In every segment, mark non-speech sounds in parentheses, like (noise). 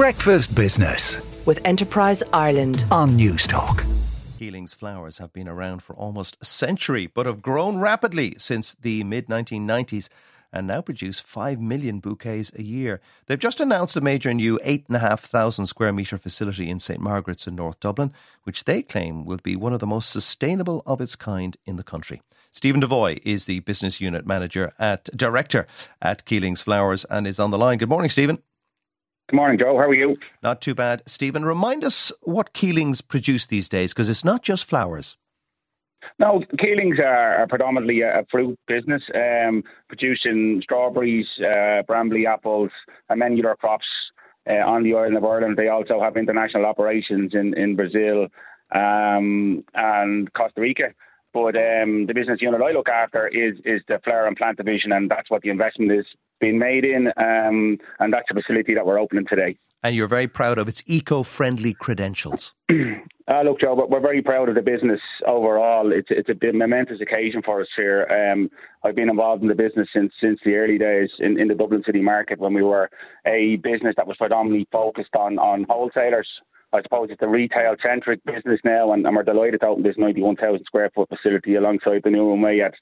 Breakfast Business with Enterprise Ireland. on Newstalk. Keeling's flowers have been around for almost a century, but have grown rapidly since the mid 1990s and now produce 5 million bouquets a year. They've just announced a major new 8,500 square metre facility in St Margaret's in North Dublin, which they claim will be one of the most sustainable of its kind in the country. Steven Devoy is the business unit manager at director at Keeling's Flowers and is on the line. Good morning, Steven. Good morning, Joe. How are you? Not too bad. Steven, remind us what Keeling's produce these days, because it's not just flowers. No, Keelings are, are predominantly a, a fruit business, um, producing strawberries, uh, Bramley apples, and many other crops uh, on the island of Ireland. They also have international operations in, in Brazil um, and Costa Rica. But um, the business unit I look after is is the flower and plant division, and that's what the investment is being made in, um, and that's a facility that we're opening today. And you're very proud of its eco friendly credentials. (clears throat) Uh, look, Joe, we're very proud of the business overall. It's it's a momentous occasion for us here. Um, I've been involved in the business since since the early days in, in the Dublin city market when we were a business that was predominantly focused on on wholesalers. I suppose it's a retail centric business now, and, and we're delighted to open this 91,000 square foot facility alongside the new runway at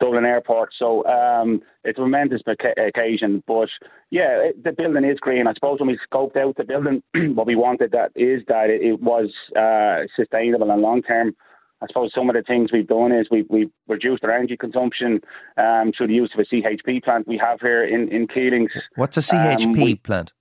Dublin Airport. So um, it's a momentous occasion. But yeah, it, the building is green. I suppose when we scoped out the building, (clears throat) what we wanted that is that it, it was uh, sustainable and long term. I suppose some of the things we've done is we've, we've reduced our energy consumption um, through the use of a CHP plant we have here in, in Keelings. What's a CHP Um, we- plant?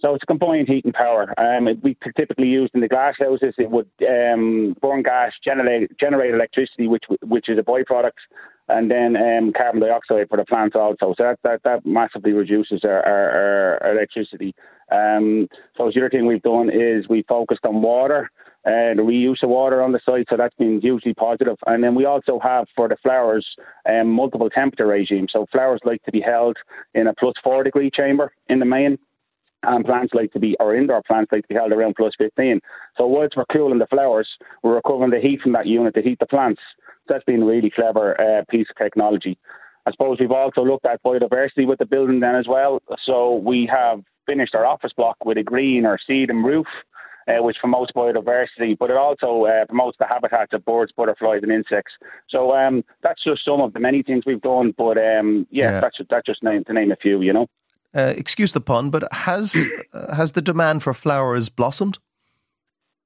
So it's combined heat and power. Um, we typically used in the glass houses. It would um, burn gas, generate generate electricity, which which is a byproduct, and then um, carbon dioxide for the plants also. So that that, that massively reduces our, our, our electricity. Um, so the other thing we've done is we focused on water. Uh, the reuse of water on the site, so that's been hugely positive. And then we also have for the flowers um, multiple temperature regimes. So flowers like to be held in a plus four degree chamber in the main, and plants like to be, or indoor plants like to be held around plus 15. So whilst we're cooling the flowers, we're recovering the heat from that unit to heat the plants. So that's been a really clever uh, piece of technology. I suppose we've also looked at biodiversity with the building then as well. So we have finished our office block with a green or sedum roof. Uh, which promotes biodiversity, but it also uh, promotes the habitats of birds, butterflies, and insects. So um, that's just some of the many things we've done. But um, yeah, Yeah. that's that's just name, to name a few. You know. Uh, excuse the pun, but has (clears throat) uh, has the demand for flowers blossomed?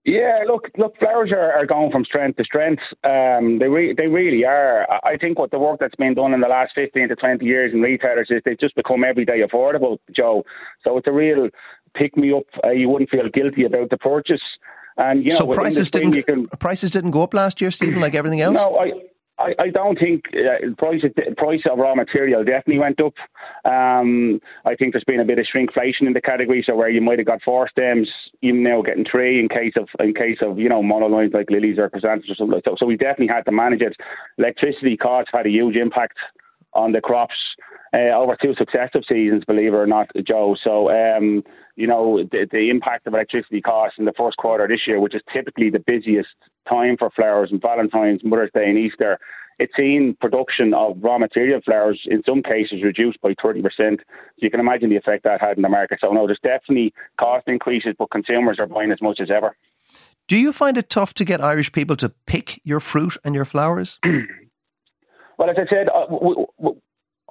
Yeah, look, look, flowers are, are going from strength to strength. Um, they re- they really are. I think what the work that's been done in the last fifteen to twenty years in retailers is they've just become everyday affordable, Joe. So it's a real pick me up. Uh, you wouldn't feel guilty about the purchase. And you know, so prices didn't can prices didn't go up last year, Steven, like everything else. no, I. I, I don't think uh, price price of raw material definitely went up. Um, I think there's been a bit of shrinkflation in the category, so where you might have got four stems, you're now getting three in case of in case of you know monolines like lilies or chrysanthemums or something like that. So we definitely had to manage it. Electricity costs had a huge impact on the crops uh, over two successive seasons, believe it or not, Joe. So, um, you know, the, the impact of electricity costs in the first quarter this year, which is typically the busiest time for flowers and Valentine's, Mother's Day, and Easter, it's seen production of raw material flowers in some cases reduced by 30%. So you can imagine the effect that had in the market. So, no, there's definitely cost increases, but consumers are buying as much as ever. Do you find it tough to get Irish people to pick your fruit and your flowers? (clears throat) Well, as I said, uh, w- w-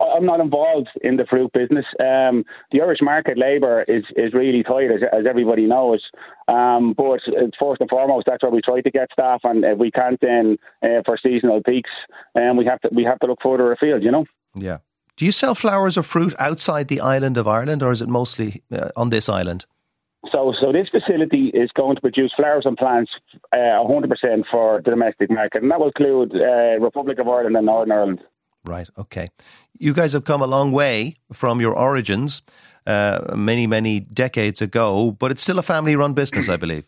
I'm not involved in the fruit business. Um, the Irish market labour is, is really tight, as, as everybody knows. Um, but uh, first and foremost, that's where we try to get staff, and if we can't, then uh, for seasonal peaks, um, we have to we have to look further afield. You know. Yeah. Do you sell flowers or fruit outside the island of Ireland, or is it mostly uh, on this island? So, so this facility is going to produce flowers and plants uh, 100% for the domestic market, and that will include uh, Republic of Ireland and Northern Ireland. Right. Okay. You guys have come a long way from your origins, uh, many many decades ago, but it's still a family-run business, I believe.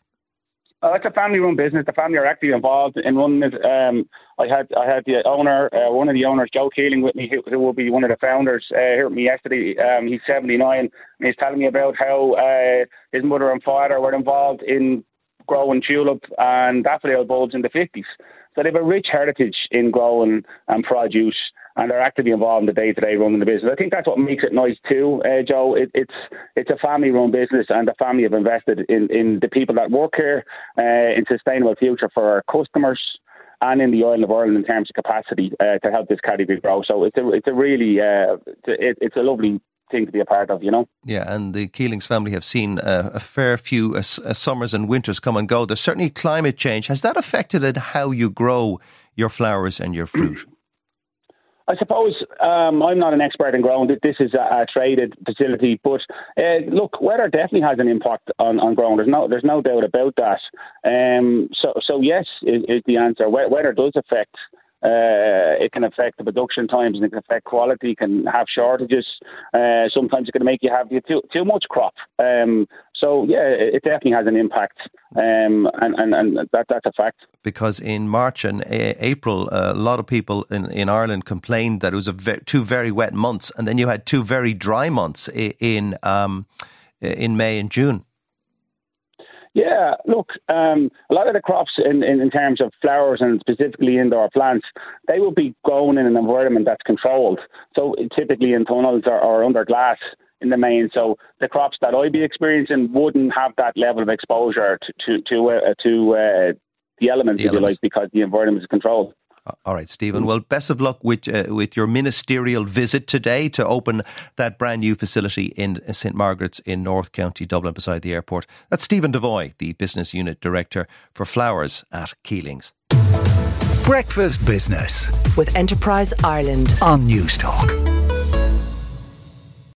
Uh, it's a family-run business. The family are actually involved in running it. Um, I had I had the owner, uh, one of the owners, Joe Keeling, with me, who, who will be one of the founders uh, here with me yesterday. Um, he's 79, and he's telling me about how uh, his mother and father were involved in growing tulip and daffodil bulbs in the 50s. So they have a rich heritage in growing and produce. And they're actively involved in the day to day running the business. I think that's what makes it nice too, uh, Joe. It, it's it's a family run business, and the family have invested in, in the people that work here, uh, in sustainable future for our customers and in the oil of Ireland in terms of capacity uh, to help this category grow. So it's a it's a really uh, it, it's a lovely thing to be a part of, you know. Yeah, and the Keelings family have seen uh, a fair few uh, summers and winters come and go. There's certainly climate change. Has that affected how you grow your flowers and your fruit? I suppose um, I'm not an expert in growing. This is a, a traded facility, but uh, look, weather definitely has an impact on, on growing. There's no there's no doubt about that. Um, so so yes is, is the answer. Weather does affect uh, it can affect the production times and it can affect quality, can have shortages. Uh, sometimes it can make you have too, too much crop. Um, so yeah, it definitely has an impact, um, and, and, and that that's a fact. Because in March and April, a lot of people in, in Ireland complained that it was ve- two very wet months, and then you had two very dry months in um, in May and June. Yeah, look, um, a lot of the crops in, in, in, terms of flowers and specifically indoor plants, they will be grown in an environment that's controlled. So typically in tunnels or, or under glass in the main. So the crops that I'd be experiencing wouldn't have that level of exposure to to to, uh, to uh, the elements, the if elements. you like, because the environment is controlled. All right, Steven. Well, best of luck with uh, with your ministerial visit today to open that brand new facility in St Margaret's in North County Dublin, beside the airport. That's Steven Devoy, the business unit director for flowers at Keelings. Breakfast business with Enterprise Ireland on Newstalk.